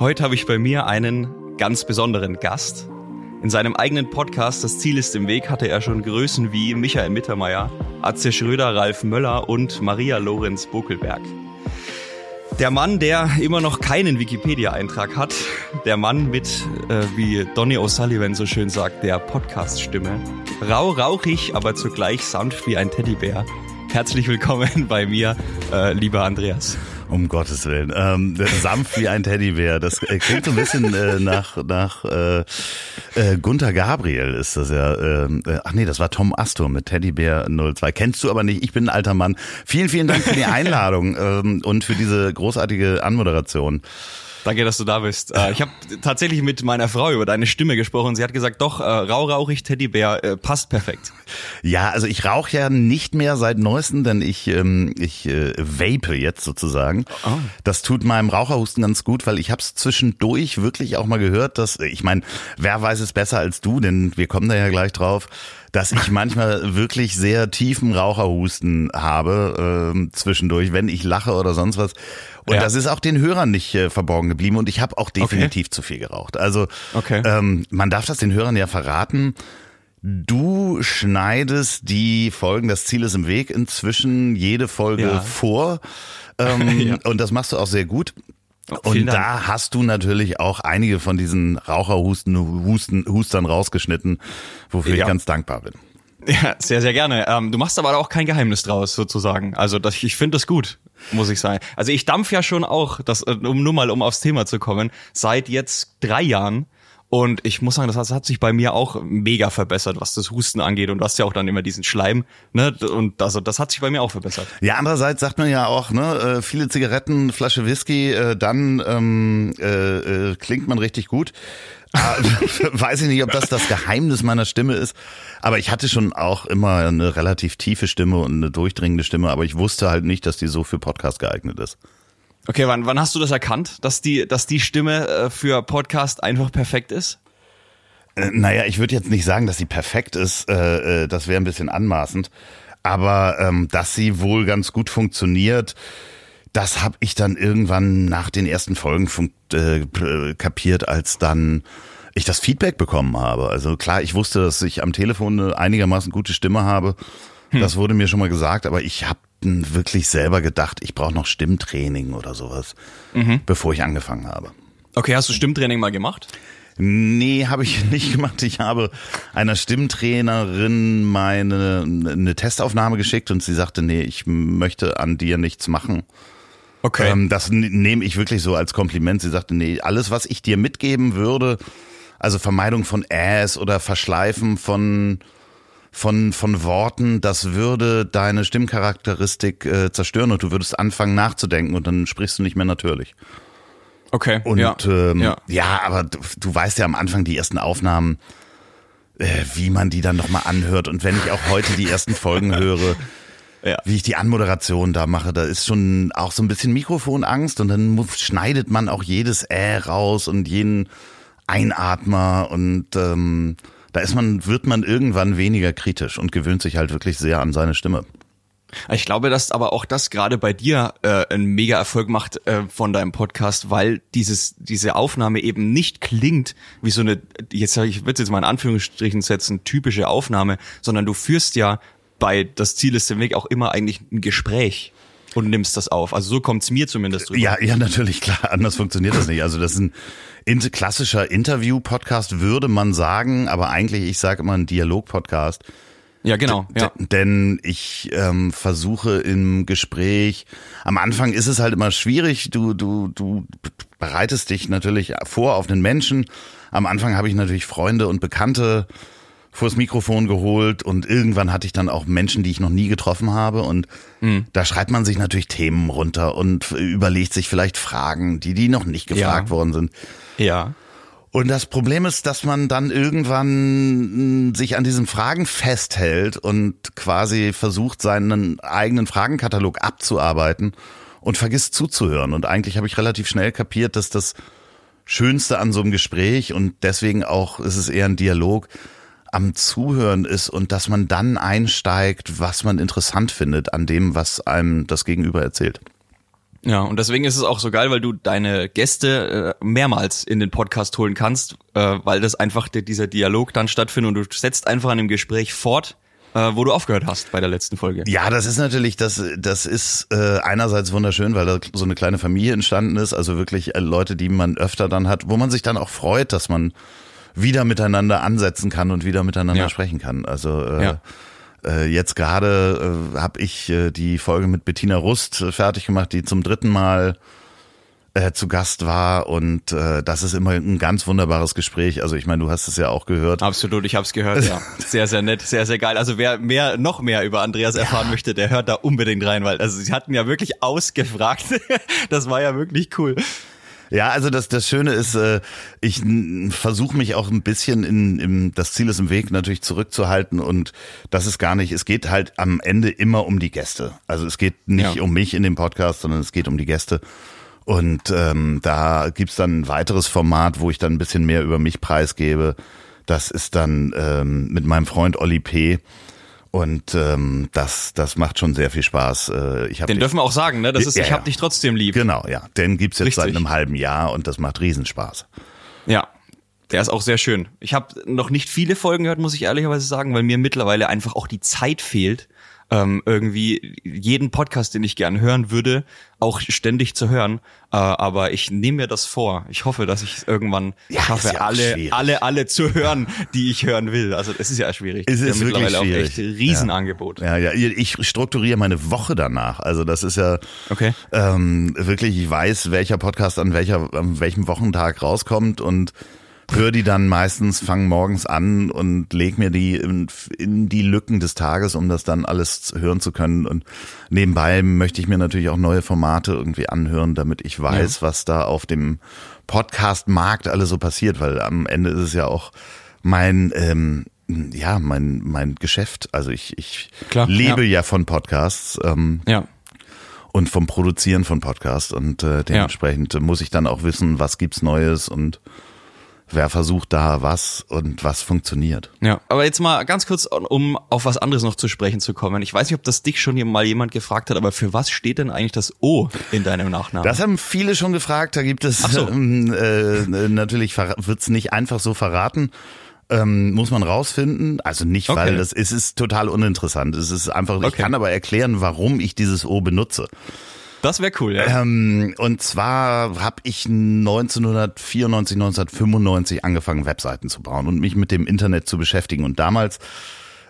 Heute habe ich bei mir einen ganz besonderen Gast. In seinem eigenen Podcast Das Ziel ist im Weg hatte er schon Größen wie Michael Mittermeier, Atze Schröder, Ralf Möller und Maria Lorenz Bokelberg. Der Mann, der immer noch keinen Wikipedia-Eintrag hat, der Mann mit, äh, wie Donny O'Sullivan so schön sagt, der Podcast-Stimme. Rau, rauchig, aber zugleich sanft wie ein Teddybär. Herzlich willkommen bei mir, äh, lieber Andreas. Um Gottes Willen. Ähm, sanft wie ein Teddybär. Das äh, klingt so ein bisschen äh, nach, nach äh, äh, Gunther Gabriel ist das ja. Ähm, äh, ach nee, das war Tom Astor mit Teddybär 02. Kennst du aber nicht. Ich bin ein alter Mann. Vielen, vielen Dank für die Einladung ähm, und für diese großartige Anmoderation. Danke, dass du da bist. Äh, ich habe tatsächlich mit meiner Frau über deine Stimme gesprochen. Sie hat gesagt, doch, äh, rauchig Teddybär äh, passt perfekt. Ja, also ich rauche ja nicht mehr seit neuestem, denn ich, ähm, ich äh, vape jetzt sozusagen. Oh. Das tut meinem Raucherhusten ganz gut, weil ich habe es zwischendurch wirklich auch mal gehört, dass, ich meine, wer weiß es besser als du, denn wir kommen da ja gleich drauf dass ich manchmal wirklich sehr tiefen Raucherhusten habe äh, zwischendurch, wenn ich lache oder sonst was. Und ja. das ist auch den Hörern nicht äh, verborgen geblieben und ich habe auch definitiv okay. zu viel geraucht. Also okay. ähm, man darf das den Hörern ja verraten. Du schneidest die Folgen, das Ziel ist im Weg, inzwischen jede Folge ja. vor. Ähm, ja. Und das machst du auch sehr gut. Oh, und da hast du natürlich auch einige von diesen Raucherhusten, Husten, Hustern rausgeschnitten, wofür ja. ich ganz dankbar bin. Ja, sehr, sehr gerne. Ähm, du machst aber auch kein Geheimnis draus, sozusagen. Also das, ich finde das gut, muss ich sagen. Also ich dampf ja schon auch, das, äh, um nur mal um aufs Thema zu kommen, seit jetzt drei Jahren und ich muss sagen, das hat sich bei mir auch mega verbessert, was das Husten angeht. Und du hast ja auch dann immer diesen Schleim, ne? Und also das hat sich bei mir auch verbessert. Ja, andererseits sagt man ja auch, ne, äh, viele Zigaretten, Flasche Whisky, äh, dann ähm, äh, klingt man richtig gut. Ah, weiß ich nicht, ob das das Geheimnis meiner Stimme ist. Aber ich hatte schon auch immer eine relativ tiefe Stimme und eine durchdringende Stimme, aber ich wusste halt nicht, dass die so für Podcast geeignet ist. Okay, wann, wann hast du das erkannt, dass die, dass die Stimme äh, für Podcast einfach perfekt ist? Äh, naja, ich würde jetzt nicht sagen, dass sie perfekt ist. Äh, äh, das wäre ein bisschen anmaßend. Aber ähm, dass sie wohl ganz gut funktioniert, das habe ich dann irgendwann nach den ersten Folgen äh, kapiert, als dann ich das Feedback bekommen habe. Also klar, ich wusste, dass ich am Telefon eine einigermaßen gute Stimme habe. Hm. Das wurde mir schon mal gesagt, aber ich habe wirklich selber gedacht, ich brauche noch Stimmtraining oder sowas, mhm. bevor ich angefangen habe. Okay, hast du Stimmtraining mal gemacht? Nee, habe ich nicht gemacht. Ich habe einer Stimmtrainerin meine eine Testaufnahme geschickt und sie sagte, nee, ich möchte an dir nichts machen. Okay. Ähm, das nehme ich wirklich so als Kompliment. Sie sagte, nee, alles, was ich dir mitgeben würde, also Vermeidung von Äs oder Verschleifen von von, von Worten, das würde deine Stimmcharakteristik äh, zerstören und du würdest anfangen nachzudenken und dann sprichst du nicht mehr natürlich. Okay. Und ja, ähm, ja. ja aber du, du weißt ja am Anfang die ersten Aufnahmen, äh, wie man die dann nochmal anhört. Und wenn ich auch heute die ersten Folgen höre, ja. wie ich die Anmoderation da mache, da ist schon auch so ein bisschen Mikrofonangst und dann schneidet man auch jedes Äh raus und jeden Einatmer und ähm, da ist man, wird man irgendwann weniger kritisch und gewöhnt sich halt wirklich sehr an seine Stimme. Ich glaube, dass aber auch das gerade bei dir äh, einen mega Erfolg macht äh, von deinem Podcast, weil dieses diese Aufnahme eben nicht klingt wie so eine jetzt ich würde jetzt mal in Anführungsstrichen setzen typische Aufnahme, sondern du führst ja bei das Ziel ist der Weg auch immer eigentlich ein Gespräch und nimmst das auf. Also so kommt's mir zumindest rüber. Ja, ja, natürlich, klar. Anders funktioniert das nicht. Also das ist ein in, klassischer Interview-Podcast, würde man sagen, aber eigentlich, ich sage immer ein Dialog-Podcast. Ja, genau. Ja. Denn ich ähm, versuche im Gespräch, am Anfang ist es halt immer schwierig, du, du, du bereitest dich natürlich vor auf den Menschen. Am Anfang habe ich natürlich Freunde und Bekannte vors Mikrofon geholt und irgendwann hatte ich dann auch Menschen, die ich noch nie getroffen habe und mhm. da schreibt man sich natürlich Themen runter und überlegt sich vielleicht Fragen, die die noch nicht gefragt ja. worden sind. Ja. Und das Problem ist, dass man dann irgendwann sich an diesen Fragen festhält und quasi versucht, seinen eigenen Fragenkatalog abzuarbeiten und vergisst zuzuhören. Und eigentlich habe ich relativ schnell kapiert, dass das Schönste an so einem Gespräch und deswegen auch ist es eher ein Dialog, am Zuhören ist und dass man dann einsteigt, was man interessant findet an dem, was einem das Gegenüber erzählt. Ja, und deswegen ist es auch so geil, weil du deine Gäste äh, mehrmals in den Podcast holen kannst, äh, weil das einfach der, dieser Dialog dann stattfindet und du setzt einfach an dem Gespräch fort, äh, wo du aufgehört hast bei der letzten Folge. Ja, das ist natürlich, das, das ist äh, einerseits wunderschön, weil da so eine kleine Familie entstanden ist, also wirklich äh, Leute, die man öfter dann hat, wo man sich dann auch freut, dass man wieder miteinander ansetzen kann und wieder miteinander Ja. sprechen kann. Also äh, Ja. Äh, jetzt gerade äh, habe ich äh, die Folge mit Bettina Rust äh, fertig gemacht, die zum dritten Mal äh, zu Gast war und äh, das ist immer ein ganz wunderbares Gespräch. Also ich meine, du hast es ja auch gehört. Absolut, ich hab's gehört, ja. Sehr, sehr nett, sehr, sehr geil. Also wer mehr, noch mehr über Andreas erfahren möchte, der hört da unbedingt rein, weil also sie hatten ja wirklich ausgefragt. Das war ja wirklich cool. Ja, also das, das Schöne ist, äh, ich versuche mich auch ein bisschen in, im, das Ziel ist im Weg natürlich zurückzuhalten und das ist gar nicht, es geht halt am Ende immer um die Gäste. Also es geht nicht Ja. um mich in dem Podcast, sondern es geht um die Gäste. Und ähm, da gibt's dann ein weiteres Format, wo ich dann ein bisschen mehr über mich preisgebe. Das ist dann ähm, mit meinem Freund Olli P. Und ähm, das, das macht schon sehr viel Spaß. Äh, ich hab Den dich- dürfen wir auch sagen, ne? Das ist, Ja, ich hab ja. dich trotzdem lieb. Genau, ja. Den gibt's jetzt seit Richtig. einem halben Jahr und das macht Riesenspaß. Ja. Der ist auch sehr schön. Ich habe noch nicht viele Folgen gehört, muss ich ehrlicherweise sagen, weil mir mittlerweile einfach auch die Zeit fehlt, ähm, irgendwie jeden Podcast, den ich gern hören würde, auch ständig zu hören. Äh, aber ich nehme mir das vor. Ich hoffe, dass ich es irgendwann Ja, schaffe, ja alle, schwierig. alle, alle zu hören, die ich hören will. Also es ist ja schwierig. Es ist wirklich mittlerweile schwierig. auch echt ein Riesenangebot. Ja, ja, ich strukturiere meine Woche danach. Also das ist ja Okay. ähm, wirklich, ich weiß, welcher Podcast an welcher, an welchem Wochentag rauskommt und höre die dann meistens, fange morgens an und leg mir die in, in die Lücken des Tages, um das dann alles hören zu können. Und nebenbei möchte ich mir natürlich auch neue Formate irgendwie anhören, damit ich weiß, was da auf dem Podcast-Markt alles so passiert, weil am Ende ist es ja auch mein ähm, ja, mein, mein Geschäft. Also ich, ich Klar, lebe ja. ja. von Podcasts. Ähm, Ja. und vom Produzieren von Podcasts und äh, dementsprechend muss ich dann auch wissen, was gibt's Neues und wer versucht da was und was funktioniert. Ja, aber jetzt mal ganz kurz, um auf was anderes noch zu sprechen zu kommen. Ich weiß nicht, ob das dich schon mal jemand gefragt hat, aber für was steht denn eigentlich das O in deinem Nachnamen? Das haben viele schon gefragt. Da gibt es so. ähm, äh, natürlich wird's nicht einfach so verraten. Ähm, muss man rausfinden. Also nicht, weil Okay. das es ist total uninteressant. Es ist einfach. Ich Okay. kann aber erklären, warum ich dieses O benutze. Das wäre cool, ja. Ähm, und zwar habe ich 1994, 1995 angefangen, Webseiten zu bauen und mich mit dem Internet zu beschäftigen. Und damals,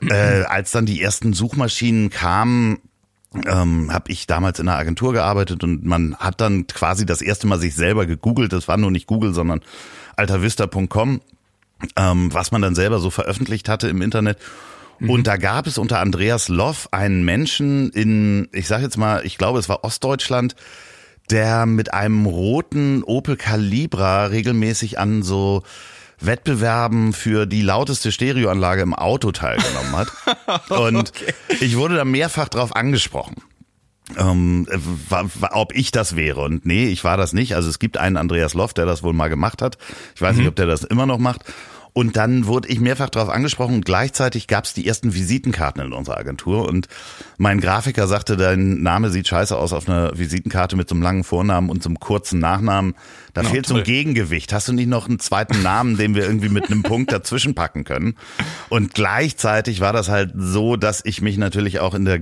äh, als dann die ersten Suchmaschinen kamen, ähm, habe ich damals in einer Agentur gearbeitet und man hat dann quasi das erste Mal sich selber gegoogelt. Das war nur nicht Google, sondern altavista.com, ähm, was man dann selber so veröffentlicht hatte im Internet. Und da gab es unter Andreas Loff einen Menschen in, ich sage jetzt mal, ich glaube, es war Ostdeutschland, der mit einem roten Opel Calibra regelmäßig an so Wettbewerben für die lauteste Stereoanlage im Auto teilgenommen hat. Und ich wurde da mehrfach drauf angesprochen. Ähm, ob ich das wäre. Und nee, ich war das nicht. Also es gibt einen Andreas Loff, der das wohl mal gemacht hat. Ich weiß nicht, ob der das immer noch macht. Und dann wurde ich mehrfach darauf angesprochen und gleichzeitig gab es die ersten Visitenkarten in unserer Agentur und mein Grafiker sagte, dein Name sieht scheiße aus auf einer Visitenkarte mit so einem langen Vornamen und so einem kurzen Nachnamen. Da fehlt so ein. Gegengewicht. Hast du nicht noch einen zweiten Namen, den wir irgendwie mit einem Punkt dazwischen packen können? Und gleichzeitig war das halt so, dass ich mich natürlich auch in der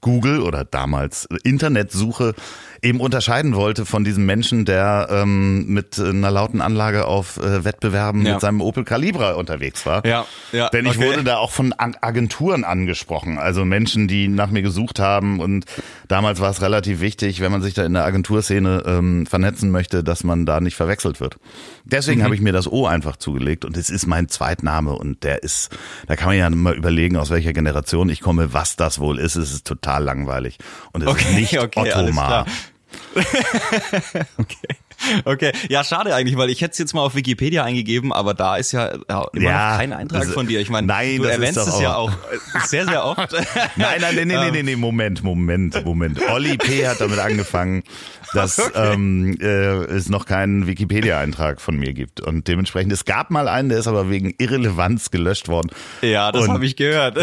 Google oder damals Internetsuche eben unterscheiden wollte von diesem Menschen, der ähm, mit einer lauten Anlage auf äh, Wettbewerben Ja. mit seinem Opel Calibra unterwegs war. Ja, ja, Denn ich okay. wurde da auch von Ag- Agenturen angesprochen, also Menschen, die nach mir gesucht haben. Und damals war es relativ wichtig, wenn man sich da in der Agenturszene ähm, vernetzen möchte, dass man da nicht verwechselt wird. Deswegen habe ich mir das O einfach zugelegt und es ist mein Zweitname und der ist, da kann man ja mal überlegen, aus welcher Generation ich komme, was das wohl ist. Es ist total langweilig und es ist Okay, nicht okay, Otto alles Mar. klar. okay. Okay, ja, schade eigentlich, weil ich hätte es jetzt mal auf Wikipedia eingegeben, aber da ist ja, ja immer ja, noch kein Eintrag von dir. Ich meine, du erwähnst es auch ja auch sehr, sehr oft. nein, nein, nee, nee, nee, nee, Moment, Moment, Moment. Olli P. hat damit angefangen, dass okay. ähm, äh, es noch keinen Wikipedia-Eintrag von mir gibt. Und dementsprechend, es gab mal einen, der ist aber wegen Irrelevanz gelöscht worden. Ja, das habe ich gehört.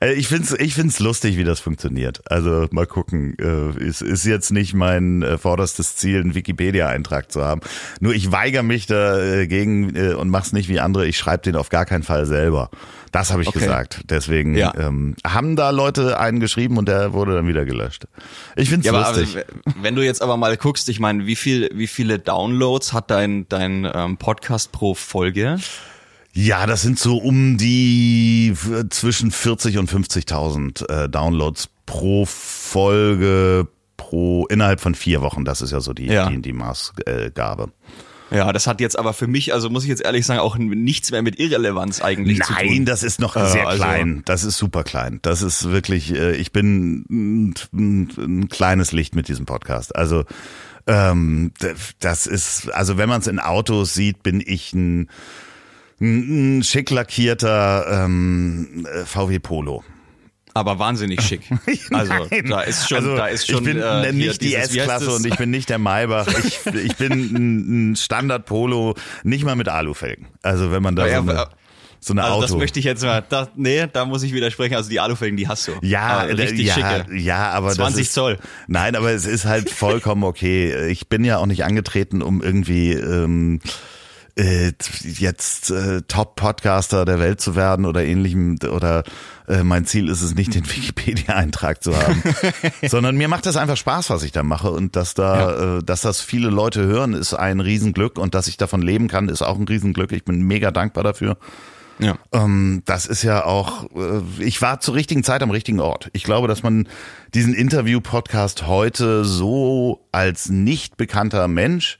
Äh, ich find's, ich find's lustig, wie das funktioniert. Also mal gucken. Äh, ist, ist jetzt nicht mein äh, vorderstes Ziel, einen Wikipedia-Eintrag zu haben. Nur ich weigere mich dagegen und mach's nicht wie andere. Ich schreibe den auf gar keinen Fall selber. Das habe ich okay. gesagt. Deswegen ja. ähm, haben da Leute einen geschrieben und der wurde dann wieder gelöscht. Ich find's ja, lustig. Aber, wenn du jetzt aber mal guckst, ich meine, wie viel, wie viele Downloads hat dein dein ähm, Podcast pro Folge? Ja, das sind so um die zwischen 40 und 50.000 äh, Downloads pro Folge pro innerhalb von vier Wochen. Das ist ja so die ja. die, die Maßgabe. Ja, das hat jetzt aber für mich, also muss ich jetzt ehrlich sagen, auch nichts mehr mit Irrelevanz eigentlich Nein, zu tun. Nein, das ist noch äh, sehr also klein. Das ist super klein. Das ist wirklich, äh, ich bin ein, ein kleines Licht mit diesem Podcast. Also ähm, das ist, also wenn man es in Autos sieht, bin ich ein ein schick lackierter ähm, VW Polo. Aber wahnsinnig schick. Also da ist schon, also, da ist schon. Ich bin äh, nicht die S-Klasse und ich bin nicht der Maybach. Ich, ich bin ein Standard Polo, nicht mal mit Alufelgen. Also wenn man da ja, so eine, so eine also Auto. Das möchte ich jetzt mal. Da, nee, da muss ich widersprechen. Also die Alufelgen, die hast du. Ja, aber richtig ja, schicke. ja, aber 20 das ist, Zoll. Nein, aber es ist halt vollkommen okay. Ich bin ja auch nicht angetreten, um irgendwie. Ähm, äh, jetzt äh, Top-Podcaster der Welt zu werden oder ähnlichem oder äh, mein Ziel ist es nicht, den Wikipedia-Eintrag zu haben, sondern mir macht das einfach Spaß, was ich da mache und dass da, ja. äh, dass das viele Leute hören, ist ein Riesenglück und dass ich davon leben kann, ist auch ein Riesenglück. Ich bin mega dankbar dafür. Ja. Ähm, das ist ja auch, äh, ich war zur richtigen Zeit am richtigen Ort. Ich glaube, dass man diesen Interview-Podcast heute so als nicht bekannter Mensch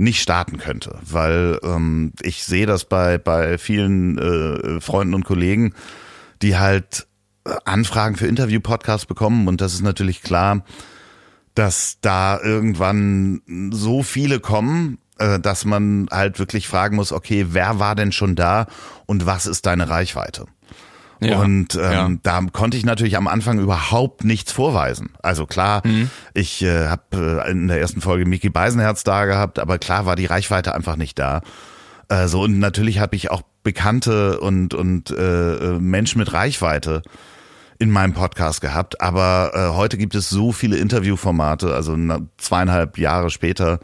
nicht starten könnte, weil ähm, ich sehe das bei bei vielen äh, Freunden und Kollegen, die halt äh, Anfragen für Interview-Podcasts bekommen und das ist natürlich klar, dass da irgendwann so viele kommen, äh, dass man halt wirklich fragen muss, okay, wer war denn schon da und was ist deine Reichweite? Ja, und ähm, ja. da konnte ich natürlich am Anfang überhaupt nichts vorweisen. Also klar, mhm. ich äh, habe äh, in der ersten Folge Mickey Beisenherz da gehabt, aber klar war die Reichweite einfach nicht da. Äh, so und natürlich habe ich auch Bekannte und und äh, äh Menschen mit Reichweite in meinem Podcast gehabt. Aber äh, heute gibt es so viele Interviewformate, also zweieinhalb Jahre später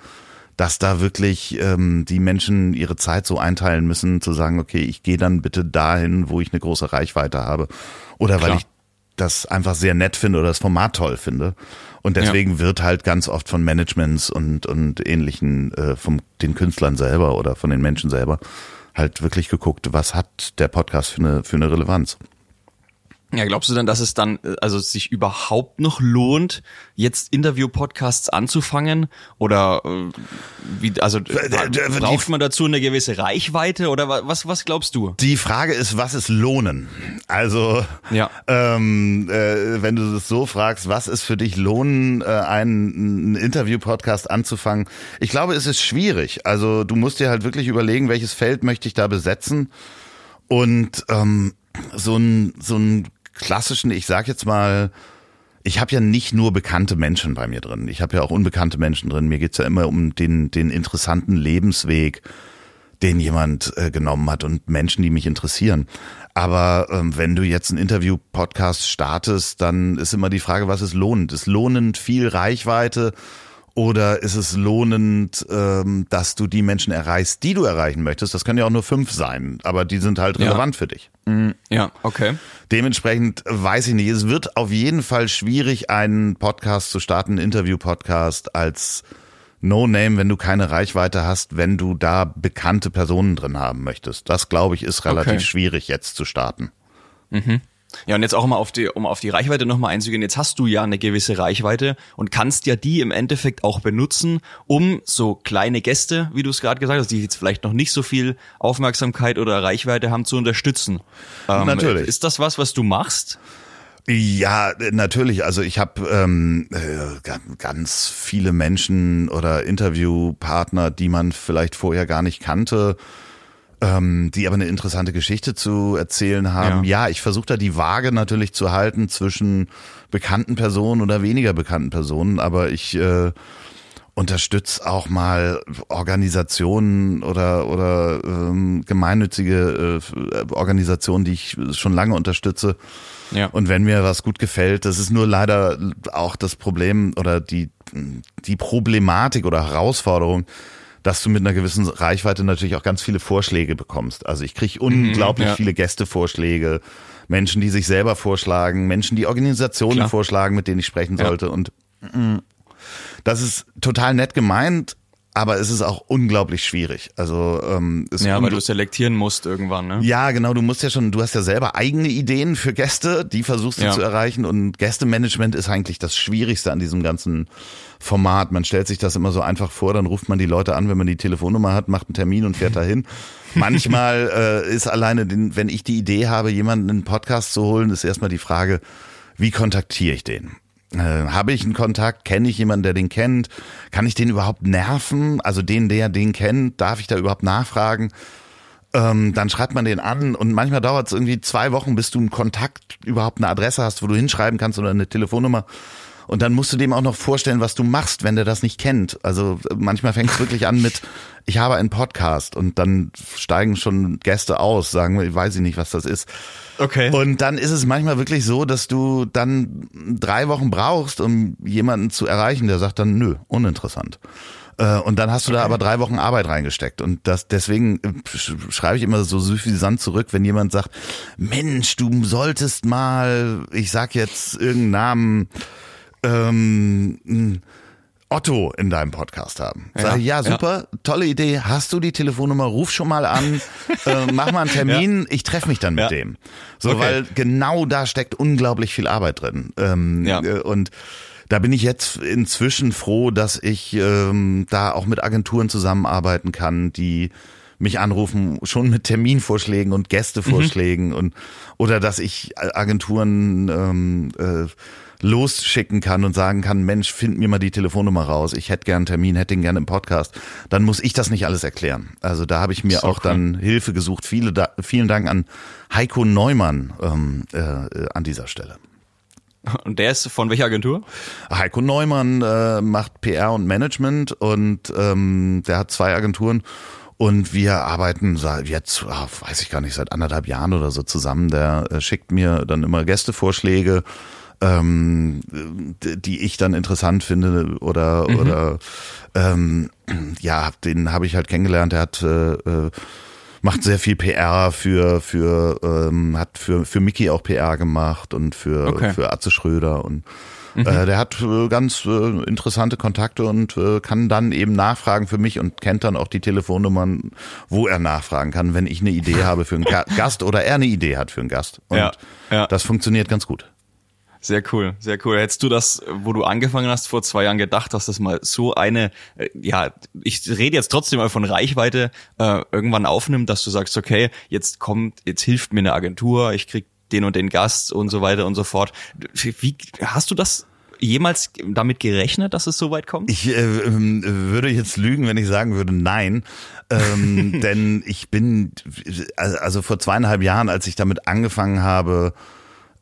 dass da wirklich ähm, die Menschen ihre Zeit so einteilen müssen, zu sagen, okay, ich gehe dann bitte dahin, wo ich eine große Reichweite habe. Oder Klar. weil ich das einfach sehr nett finde oder das Format toll finde. Und deswegen ja. wird halt ganz oft von Managements und, und ähnlichen, äh, von den Künstlern selber oder von den Menschen selber halt wirklich geguckt, was hat der Podcast für eine, für eine Relevanz. Ja, glaubst du denn, dass es dann äh, also sich überhaupt noch lohnt, jetzt Interview-Podcasts anzufangen? Oder äh, wie, also äh, braucht man dazu eine gewisse Reichweite oder was, was glaubst du? Die Frage ist, was ist Lohnen? Also ja. ähm, äh, wenn du das so fragst, was ist für dich Lohnen, äh, einen, einen Interview-Podcast anzufangen? Ich glaube, es ist schwierig. Also du musst dir halt wirklich überlegen, welches Feld möchte ich da besetzen. Und ähm, so ein, so ein klassischen, ich sag jetzt mal, ich habe ja nicht nur bekannte Menschen bei mir drin. Ich habe ja auch unbekannte Menschen drin. Mir geht's ja immer um den, den interessanten Lebensweg, den jemand äh, genommen hat und Menschen, die mich interessieren. Aber ähm, wenn du jetzt einen Interview-Podcast startest, dann ist immer die Frage, was ist lohnend? Ist lohnend viel Reichweite oder ist es lohnend, ähm, dass du die Menschen erreichst, die du erreichen möchtest? Das können ja auch nur fünf sein, aber die sind halt relevant ja. für dich. Mm, ja, okay. Dementsprechend weiß ich nicht. Es wird auf jeden Fall schwierig, einen Podcast zu starten, einen Interview-Podcast als No-Name, wenn du keine Reichweite hast, wenn du da bekannte Personen drin haben möchtest. Das, glaube ich, ist relativ okay. schwierig jetzt zu starten. Mhm. Ja, und jetzt auch mal auf die, um auf die Reichweite nochmal einzugehen. Jetzt hast du ja eine gewisse Reichweite und kannst ja die im Endeffekt auch benutzen, um so kleine Gäste, wie du es gerade gesagt hast, die jetzt vielleicht noch nicht so viel Aufmerksamkeit oder Reichweite haben, zu unterstützen. Ähm, Natürlich. Ist das was, was du machst? Ja, natürlich. Also ich habe ähm, äh, ganz viele Menschen oder Interviewpartner, die man vielleicht vorher gar nicht kannte, ähm, die aber eine interessante Geschichte zu erzählen haben. Ja, ja ich versuche da die Waage natürlich zu halten zwischen bekannten Personen oder weniger bekannten Personen, aber ich äh, unterstütze auch mal Organisationen oder oder ähm, gemeinnützige äh, Organisationen, die ich schon lange unterstütze. Ja. Und wenn mir was gut gefällt, das ist nur leider auch das Problem oder die die Problematik oder Herausforderung, dass du mit einer gewissen Reichweite natürlich auch ganz viele Vorschläge bekommst. Also ich kriege unglaublich mhm, ja. viele Gästevorschläge, Menschen, die sich selber vorschlagen, Menschen, die Organisationen Klar. vorschlagen, mit denen ich sprechen sollte. Ja. Und mm, das ist total nett gemeint, aber es ist auch unglaublich schwierig. Also ähm, es ja, weil du selektieren musst irgendwann, ne? Ja, genau. Du musst ja schon, du hast ja selber eigene Ideen für Gäste, die versuchst du ja. zu erreichen. Und Gästemanagement ist eigentlich das Schwierigste an diesem ganzen Format. Man stellt sich das immer so einfach vor, dann ruft man die Leute an, wenn man die Telefonnummer hat, macht einen Termin und fährt dahin. Manchmal äh, ist alleine, den, wenn ich die Idee habe, jemanden in einen Podcast zu holen, ist erstmal die Frage, wie kontaktiere ich den? Äh, habe ich einen Kontakt? Kenne ich jemanden, der den kennt? Kann ich den überhaupt nerven? Also den, der den kennt, darf ich da überhaupt nachfragen? Ähm, dann schreibt man den an und manchmal dauert es irgendwie zwei Wochen, bis du einen Kontakt, überhaupt eine Adresse hast, wo du hinschreiben kannst oder eine Telefonnummer. Und dann musst du dem auch noch vorstellen, was du machst, wenn der das nicht kennt. Also manchmal fängt es wirklich an mit, ich habe einen Podcast und dann steigen schon Gäste aus, sagen, ich weiß ich nicht, was das ist. Okay. Und dann ist es manchmal wirklich so, dass du dann drei Wochen brauchst, um jemanden zu erreichen, der sagt dann, nö, uninteressant. Äh, und dann hast du okay. da aber drei Wochen Arbeit reingesteckt. Und das deswegen äh, schreibe ich immer so suffisant zurück, wenn jemand sagt, Mensch, du solltest mal, ich sag jetzt irgendeinen Namen, ähm, Otto in deinem Podcast haben. Sag ja, ja super, ja. tolle Idee. Hast du die Telefonnummer? Ruf schon mal an, äh, mach mal einen Termin. Ja. Ich treffe mich dann mit dem. So, okay. weil genau da steckt unglaublich viel Arbeit drin. Ähm, ja. Äh, und da bin ich jetzt inzwischen froh, dass ich ähm, da auch mit Agenturen zusammenarbeiten kann, die mich anrufen, schon mit Terminvorschlägen und Gästevorschlägen mhm. und oder dass ich Agenturen ähm, äh, losschicken kann und sagen kann, Mensch, find mir mal die Telefonnummer raus, ich hätte gern einen Termin, hätte ihn gerne im Podcast, dann muss ich das nicht alles erklären. Also da habe ich mir auch cool. dann Hilfe gesucht. Viele, da, vielen Dank an Heiko Neumann ähm, äh, an dieser Stelle. Und der ist von welcher Agentur? Heiko Neumann äh, macht PR und Management und ähm, der hat zwei Agenturen und wir arbeiten seit jetzt, ah, weiß ich gar nicht, seit anderthalb Jahren oder so zusammen. Der äh, schickt mir dann immer Gästevorschläge ähm, die ich dann interessant finde oder mhm. oder ähm, ja, den habe ich halt kennengelernt. Der hat äh, äh macht sehr viel PR für für ähm, hat für für Mickey auch PR gemacht und für okay. für Atze Schröder und mhm. äh, der hat äh, ganz äh, interessante Kontakte und äh, kann dann eben nachfragen für mich und kennt dann auch die Telefonnummern, wo er nachfragen kann, wenn ich eine Idee habe für einen Gast oder er eine Idee hat für einen Gast. Und ja, ja. das funktioniert ganz gut. Sehr cool, sehr cool. Hättest du das, wo du angefangen hast, vor zwei Jahren gedacht, dass das mal so eine, äh, ja, ich rede jetzt trotzdem mal von Reichweite, äh, irgendwann aufnimmt, dass du sagst, okay, jetzt kommt, jetzt hilft mir eine Agentur, ich krieg den und den Gast und so weiter und so fort. Wie hast du das jemals damit gerechnet, dass es so weit kommt? Ich äh, ähm, würde jetzt lügen, wenn ich sagen würde, nein. ähm, denn ich bin, also vor zweieinhalb Jahren, als ich damit angefangen habe,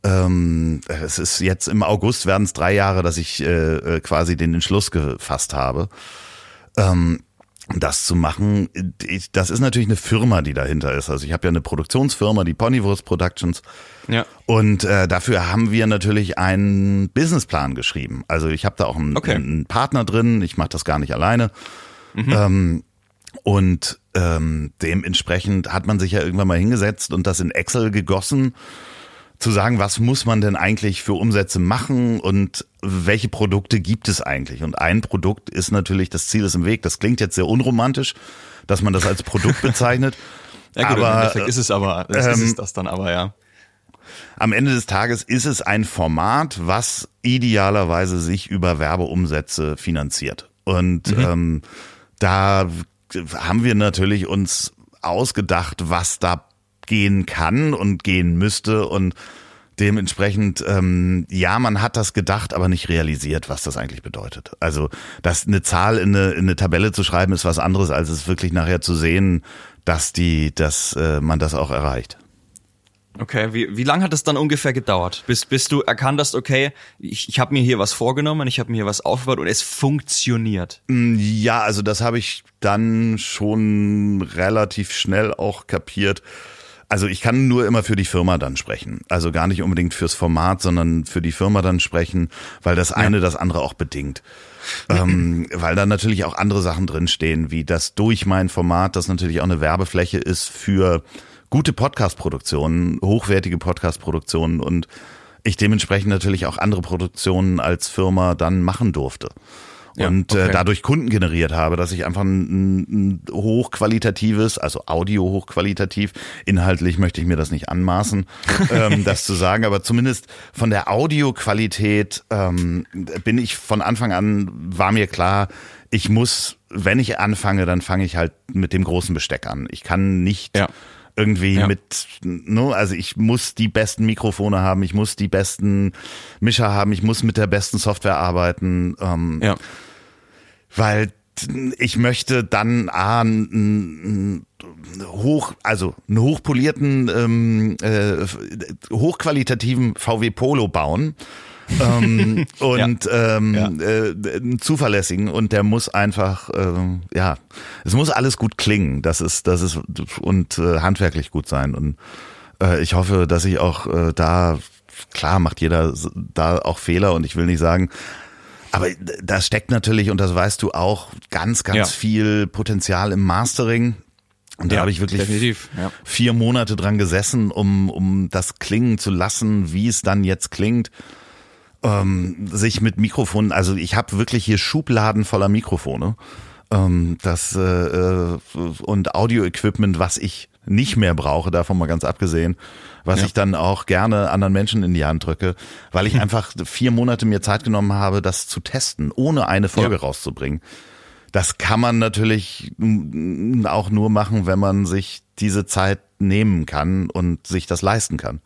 ähm, es ist jetzt im August werden es drei Jahre, dass ich äh, äh, quasi den Entschluss gefasst habe. Ähm, das zu machen, ich, das ist natürlich eine Firma, die dahinter ist. Also ich habe ja eine Produktionsfirma, die Ponywurst Productions. Ja. Und äh, dafür haben wir natürlich einen Businessplan geschrieben. Also ich habe da auch einen, okay. einen, Partner drin. Ich mache das gar nicht alleine. Mhm. Ähm, und ähm, dementsprechend hat man sich ja irgendwann mal hingesetzt und das in Excel gegossen zu sagen, was muss man denn eigentlich für Umsätze machen und welche Produkte gibt es eigentlich? Und ein Produkt ist natürlich, das Ziel ist im Weg. Das klingt jetzt sehr unromantisch, dass man das als Produkt bezeichnet. ja gut, aber, im Endeffekt ist es aber, ähm, ist es das dann aber, ja. Am Ende des Tages ist es ein Format, was idealerweise sich über Werbeumsätze finanziert. Und mhm. ähm, da haben wir natürlich uns ausgedacht, was da gehen kann und gehen müsste und Dementsprechend, ähm, ja, man hat das gedacht, aber nicht realisiert, was das eigentlich bedeutet. Also, dass eine Zahl in eine, in eine Tabelle zu schreiben, ist was anderes, als es wirklich nachher zu sehen, dass die, dass äh, man das auch erreicht. Okay, wie, wie lange hat es dann ungefähr gedauert, bis, bis du erkannt hast, okay, ich, ich habe mir hier was vorgenommen, ich habe mir hier was aufgebaut und es funktioniert? Mm, ja, also das habe ich dann schon relativ schnell auch kapiert. Also ich kann nur immer für die Firma dann sprechen. Also gar nicht unbedingt fürs Format, sondern für die Firma dann sprechen, weil das eine ja. das andere auch bedingt. ähm, weil da natürlich auch andere Sachen drinstehen, wie das durch mein Format, das natürlich auch eine Werbefläche ist für gute Podcast-Produktionen, hochwertige Podcast-Produktionen und ich dementsprechend natürlich auch andere Produktionen als Firma dann machen durfte. Ja, und äh, okay. äh, dadurch Kunden generiert habe, dass ich einfach ein, ein hochqualitatives, also Audio hochqualitativ, inhaltlich möchte ich mir das nicht anmaßen, ähm, das zu sagen, aber zumindest von der Audioqualität ähm, bin ich von Anfang an, war mir klar, ich muss, wenn ich anfange, dann fange ich halt mit dem großen Besteck an. Ich kann nicht ja irgendwie ja. mit, ne, also ich muss die besten Mikrofone haben, ich muss die besten Mischer haben, ich muss mit der besten Software arbeiten, ähm, ja. weil ich möchte dann A, einen, hoch, also einen hochpolierten, ähm, äh, hochqualitativen VW Polo bauen ähm, und ja. Ähm, ja. Äh, zuverlässigen und der muss einfach äh, ja es muss alles gut klingen das ist das ist und äh, handwerklich gut sein und äh, ich hoffe dass ich auch äh, da klar macht jeder da auch Fehler und ich will nicht sagen aber da steckt natürlich und das weißt du auch ganz ganz ja. viel Potenzial im Mastering und da ja, habe ich wirklich ja. vier Monate dran gesessen, um, um das klingen zu lassen, wie es dann jetzt klingt ähm, sich mit Mikrofonen, also ich habe wirklich hier Schubladen voller Mikrofone. Ähm, das äh, äh, und Audio-Equipment, was ich nicht mehr brauche, davon mal ganz abgesehen, was ja. ich dann auch gerne anderen Menschen in die Hand drücke, weil ich einfach vier Monate mir Zeit genommen habe, das zu testen, ohne eine Folge ja. rauszubringen. Das kann man natürlich auch nur machen, wenn man sich diese Zeit nehmen kann und sich das leisten kann.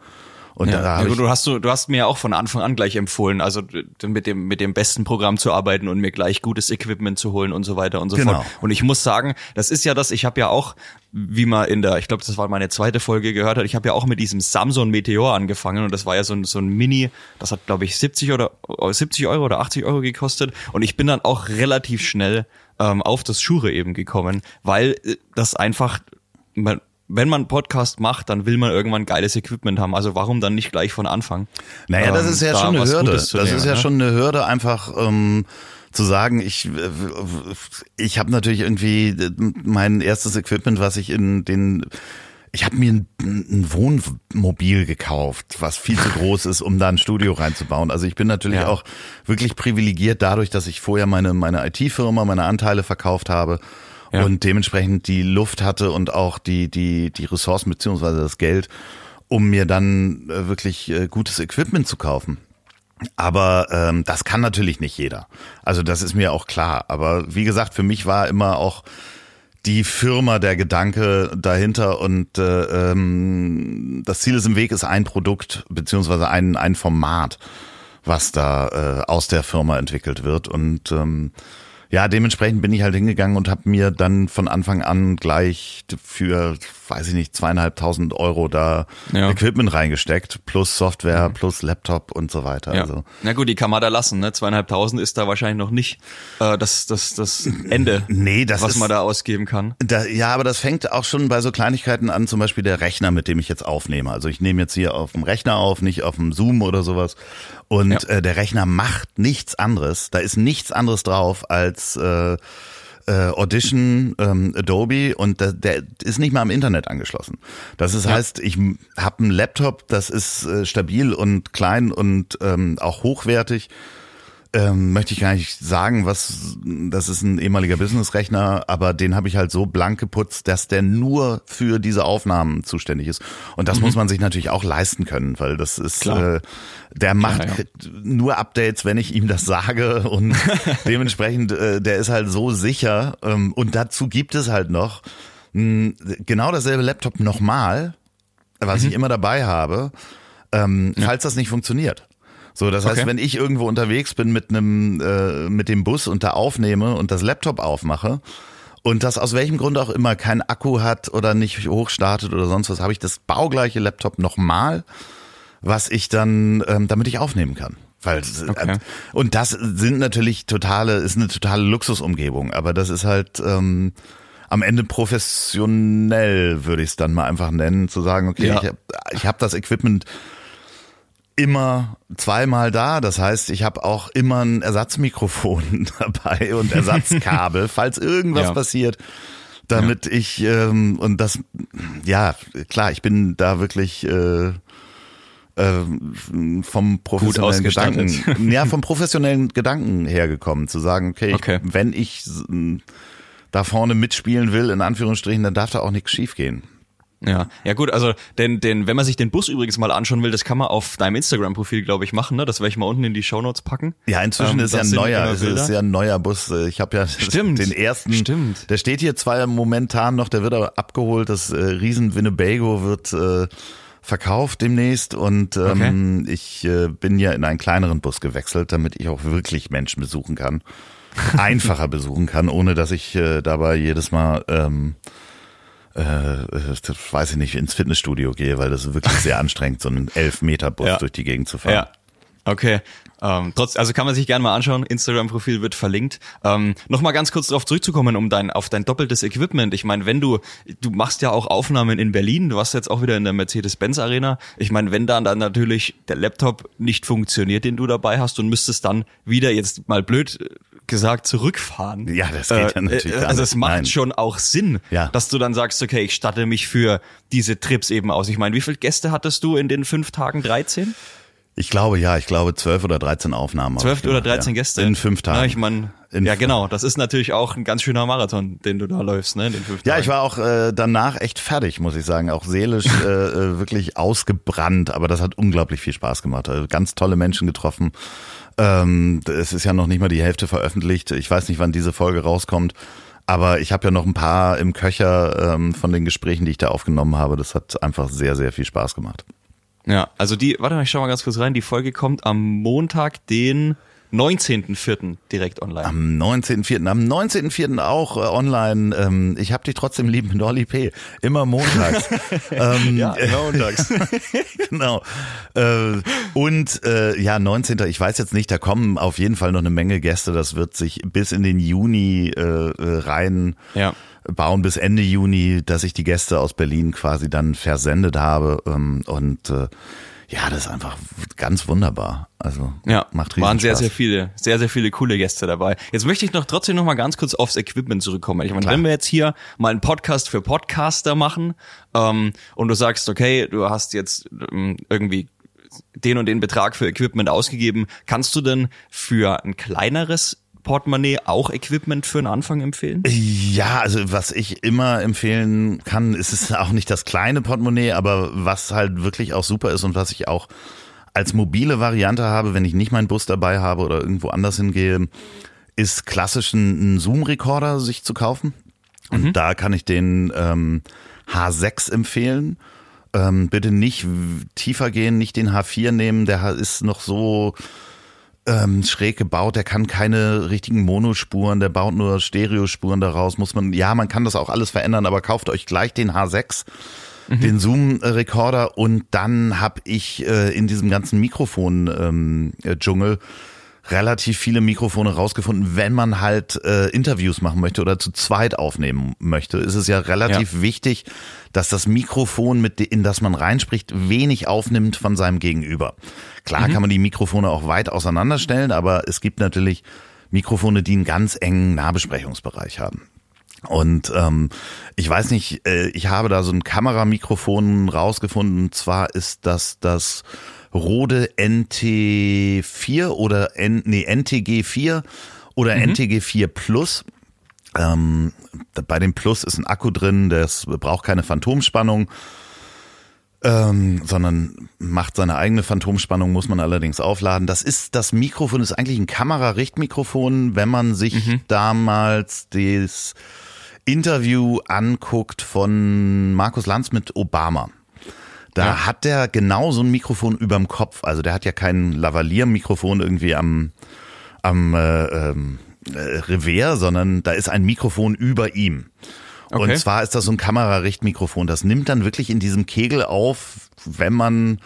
Und ja, da ja, du hast du, du hast mir auch von Anfang an gleich empfohlen, also mit dem mit dem besten Programm zu arbeiten und mir gleich gutes Equipment zu holen und so weiter und so genau. fort. Und ich muss sagen, das ist ja das. Ich habe ja auch, wie man in der, ich glaube, das war meine zweite Folge gehört hat, ich habe ja auch mit diesem Samsung Meteor angefangen und das war ja so ein so ein Mini, das hat glaube ich 70 oder 70 Euro oder 80 Euro gekostet und ich bin dann auch relativ schnell ähm, auf das Shure eben gekommen, weil äh, das einfach man, wenn man Podcast macht, dann will man irgendwann geiles Equipment haben. Also warum dann nicht gleich von Anfang? Naja, das ist ja da schon eine Hürde. Das nehmen, ist ja ne? schon eine Hürde, einfach ähm, zu sagen, ich, ich habe natürlich irgendwie mein erstes Equipment, was ich in den ich habe mir ein, ein, Wohnmobil gekauft, was viel zu groß ist, um da ein Studio reinzubauen. Also ich bin natürlich ja. auch wirklich privilegiert dadurch, dass ich vorher meine, meine IT-Firma, meine Anteile verkauft habe ja. und dementsprechend die Luft hatte und auch die, die, die Ressourcen beziehungsweise das Geld, um mir dann äh, wirklich äh, gutes Equipment zu kaufen. Aber ähm, das kann natürlich nicht jeder. Also das ist mir auch klar. Aber wie gesagt, für mich war immer auch die Firma der Gedanke dahinter und äh, ähm, das Ziel ist im Weg ist ein Produkt beziehungsweise ein, ein Format, was da äh, aus der Firma entwickelt wird. Und ähm, ja, dementsprechend bin ich halt hingegangen und habe mir dann von Anfang an gleich für, weiß ich nicht, zweieinhalbtausend Euro da ja. Equipment reingesteckt, plus Software, mhm. plus Laptop und so weiter. Ja. Also. Na gut, die kann man da lassen, ne? Zweieinhalbtausend ist da wahrscheinlich noch nicht äh, das, das, das Ende, nee, das was ist, man da ausgeben kann. Da, ja, aber das fängt auch schon bei so Kleinigkeiten an, zum Beispiel der Rechner, mit dem ich jetzt aufnehme. Also ich nehme jetzt hier auf dem Rechner auf, nicht auf dem Zoom oder sowas. Und ja. äh, der Rechner macht nichts anderes. Da ist nichts anderes drauf als äh, äh, Audition, ähm, Adobe und der, der ist nicht mal am Internet angeschlossen. Das ist, ja. heißt, ich habe einen Laptop, das ist äh, stabil und klein und ähm, auch hochwertig ähm, möchte ich gar nicht sagen, was das ist ein ehemaliger Businessrechner, aber den habe ich halt so blank geputzt, dass der nur für diese Aufnahmen zuständig ist. Und das mhm. muss man sich natürlich auch leisten können, weil das ist äh, der macht Klar, ja. nur Updates, wenn ich ihm das sage und dementsprechend äh, der ist halt so sicher ähm, und dazu gibt es halt noch mh, genau dasselbe Laptop nochmal, was mhm. ich immer dabei habe ähm, ja. falls das nicht funktioniert. So, das heißt, okay. wenn ich irgendwo unterwegs bin mit einem äh, mit dem Bus und da aufnehme und das Laptop aufmache und das aus welchem Grund auch immer keinen Akku hat oder nicht hochstartet oder sonst was, habe ich das baugleiche Laptop nochmal, was ich dann, ähm, damit ich aufnehmen kann. Weil, okay. äh, und das sind natürlich totale, ist eine totale Luxusumgebung, aber das ist halt ähm, am Ende professionell, würde ich es dann mal einfach nennen, zu sagen, okay, ja. ich habe ich hab das Equipment immer zweimal da. Das heißt, ich habe auch immer ein Ersatzmikrofon dabei und Ersatzkabel, falls irgendwas ja. passiert, damit ja. ich ähm, und das, ja klar, ich bin da wirklich äh, äh, vom professionellen Gedanken, ja, vom professionellen Gedanken hergekommen, zu sagen, okay, okay. Ich, wenn ich da vorne mitspielen will, in Anführungsstrichen, dann darf da auch nichts schiefgehen. Ja, ja gut, also denn, denn wenn man sich den Bus übrigens mal anschauen will, das kann man auf deinem Instagram-Profil, glaube ich, machen, ne? Das werde ich mal unten in die Shownotes packen. Ja, inzwischen ähm, ist ja ein neuer, es ist ja ein neuer Bus. Ich habe ja stimmt, den ersten. Stimmt. Der steht hier zwar momentan noch, der wird aber abgeholt. Das äh, Riesen Winnebago wird äh, verkauft demnächst und ähm, okay. ich äh, bin ja in einen kleineren Bus gewechselt, damit ich auch wirklich Menschen besuchen kann, einfacher besuchen kann, ohne dass ich äh, dabei jedes Mal ähm, äh, weiß ich nicht, ins Fitnessstudio gehe, weil das ist wirklich sehr anstrengend, so einen elf Meter Bus ja. durch die Gegend zu fahren. Ja. Okay. Ähm, trotz, also kann man sich gerne mal anschauen. Instagram-Profil wird verlinkt. Ähm, Nochmal ganz kurz darauf zurückzukommen, um dein auf dein doppeltes Equipment. Ich meine, wenn du du machst ja auch Aufnahmen in Berlin, du warst jetzt auch wieder in der Mercedes-Benz Arena. Ich meine, wenn dann dann natürlich der Laptop nicht funktioniert, den du dabei hast, und müsstest dann wieder jetzt mal blöd gesagt zurückfahren. Ja, das geht ja natürlich. Äh, also es macht Nein. schon auch Sinn, ja. dass du dann sagst, okay, ich statte mich für diese Trips eben aus. Ich meine, wie viele Gäste hattest du in den fünf Tagen? 13? Ich glaube ja, ich glaube zwölf oder dreizehn Aufnahmen. Zwölf oder dreizehn ja. Gäste. In fünf Tagen. Ja, ich meine, ja genau, das ist natürlich auch ein ganz schöner Marathon, den du da läufst, ne? In den fünf Tagen. Ja, ich war auch äh, danach echt fertig, muss ich sagen, auch seelisch äh, äh, wirklich ausgebrannt, aber das hat unglaublich viel Spaß gemacht. Also ganz tolle Menschen getroffen. Ähm, es ist ja noch nicht mal die Hälfte veröffentlicht. Ich weiß nicht, wann diese Folge rauskommt. Aber ich habe ja noch ein paar im Köcher ähm, von den Gesprächen, die ich da aufgenommen habe. Das hat einfach sehr, sehr viel Spaß gemacht. Ja, also die, warte mal, ich schau mal ganz kurz rein. Die Folge kommt am Montag, den 19.04. direkt online. Am 19.04. Am 19.04. auch äh, online. Ähm, ich hab dich trotzdem lieb Olli P. Immer montags. ähm, ja, immer montags. genau. Äh, und äh, ja, 19. Ich weiß jetzt nicht, da kommen auf jeden Fall noch eine Menge Gäste. Das wird sich bis in den Juni äh, äh rein ja. Bauen, bis Ende Juni, dass ich die Gäste aus Berlin quasi dann versendet habe. Ähm, und äh, ja, das ist einfach ganz wunderbar. Also ja, macht riesen waren sehr, Spaß. sehr viele, sehr, sehr viele coole Gäste dabei. Jetzt möchte ich noch trotzdem noch mal ganz kurz aufs Equipment zurückkommen. Ich meine, wenn wir jetzt hier mal einen Podcast für Podcaster machen ähm, und du sagst, okay, du hast jetzt ähm, irgendwie den und den Betrag für Equipment ausgegeben, kannst du denn für ein kleineres Portemonnaie auch Equipment für einen Anfang empfehlen? Ja, also was ich immer empfehlen kann, ist es auch nicht das kleine Portemonnaie, aber was halt wirklich auch super ist und was ich auch als mobile Variante habe, wenn ich nicht meinen Bus dabei habe oder irgendwo anders hingehe, ist klassisch ein Zoom-Recorder sich zu kaufen. Und mhm. da kann ich den ähm, H6 empfehlen. Ähm, bitte nicht tiefer gehen, nicht den H4 nehmen, der ist noch so ähm, schräg gebaut, der kann keine richtigen Monospuren, der baut nur Stereospuren daraus, muss man, ja, man kann das auch alles verändern, aber kauft euch gleich den H6, mhm. den Zoom-Rekorder und dann habe ich äh, in diesem ganzen Mikrofon-Dschungel ähm, relativ viele Mikrofone rausgefunden, wenn man halt äh, Interviews machen möchte oder zu zweit aufnehmen möchte, ist es ja relativ ja. wichtig, dass das Mikrofon, mit in das man reinspricht, wenig aufnimmt von seinem Gegenüber. Klar mhm. kann man die Mikrofone auch weit auseinanderstellen, aber es gibt natürlich Mikrofone, die einen ganz engen Nahbesprechungsbereich haben. Und ähm, ich weiß nicht, äh, ich habe da so ein Kameramikrofon rausgefunden. Und zwar ist das das Rode NT4 oder N, nee, NTG4 oder mhm. NTG4 Plus. Ähm, bei dem Plus ist ein Akku drin, der braucht keine Phantomspannung, ähm, sondern macht seine eigene Phantomspannung, muss man allerdings aufladen. Das ist das Mikrofon, ist eigentlich ein Kamerarichtmikrofon, wenn man sich mhm. damals das Interview anguckt von Markus Lanz mit Obama. Da Ja. hat der genau so ein Mikrofon überm Kopf. Also der hat ja kein Lavalier-Mikrofon irgendwie am, am äh, ähm, äh, Revers, sondern da ist ein Mikrofon über ihm. Okay. Und zwar ist das so ein Kamerarichtmikrofon. Das nimmt dann wirklich in diesem Kegel auf, wenn man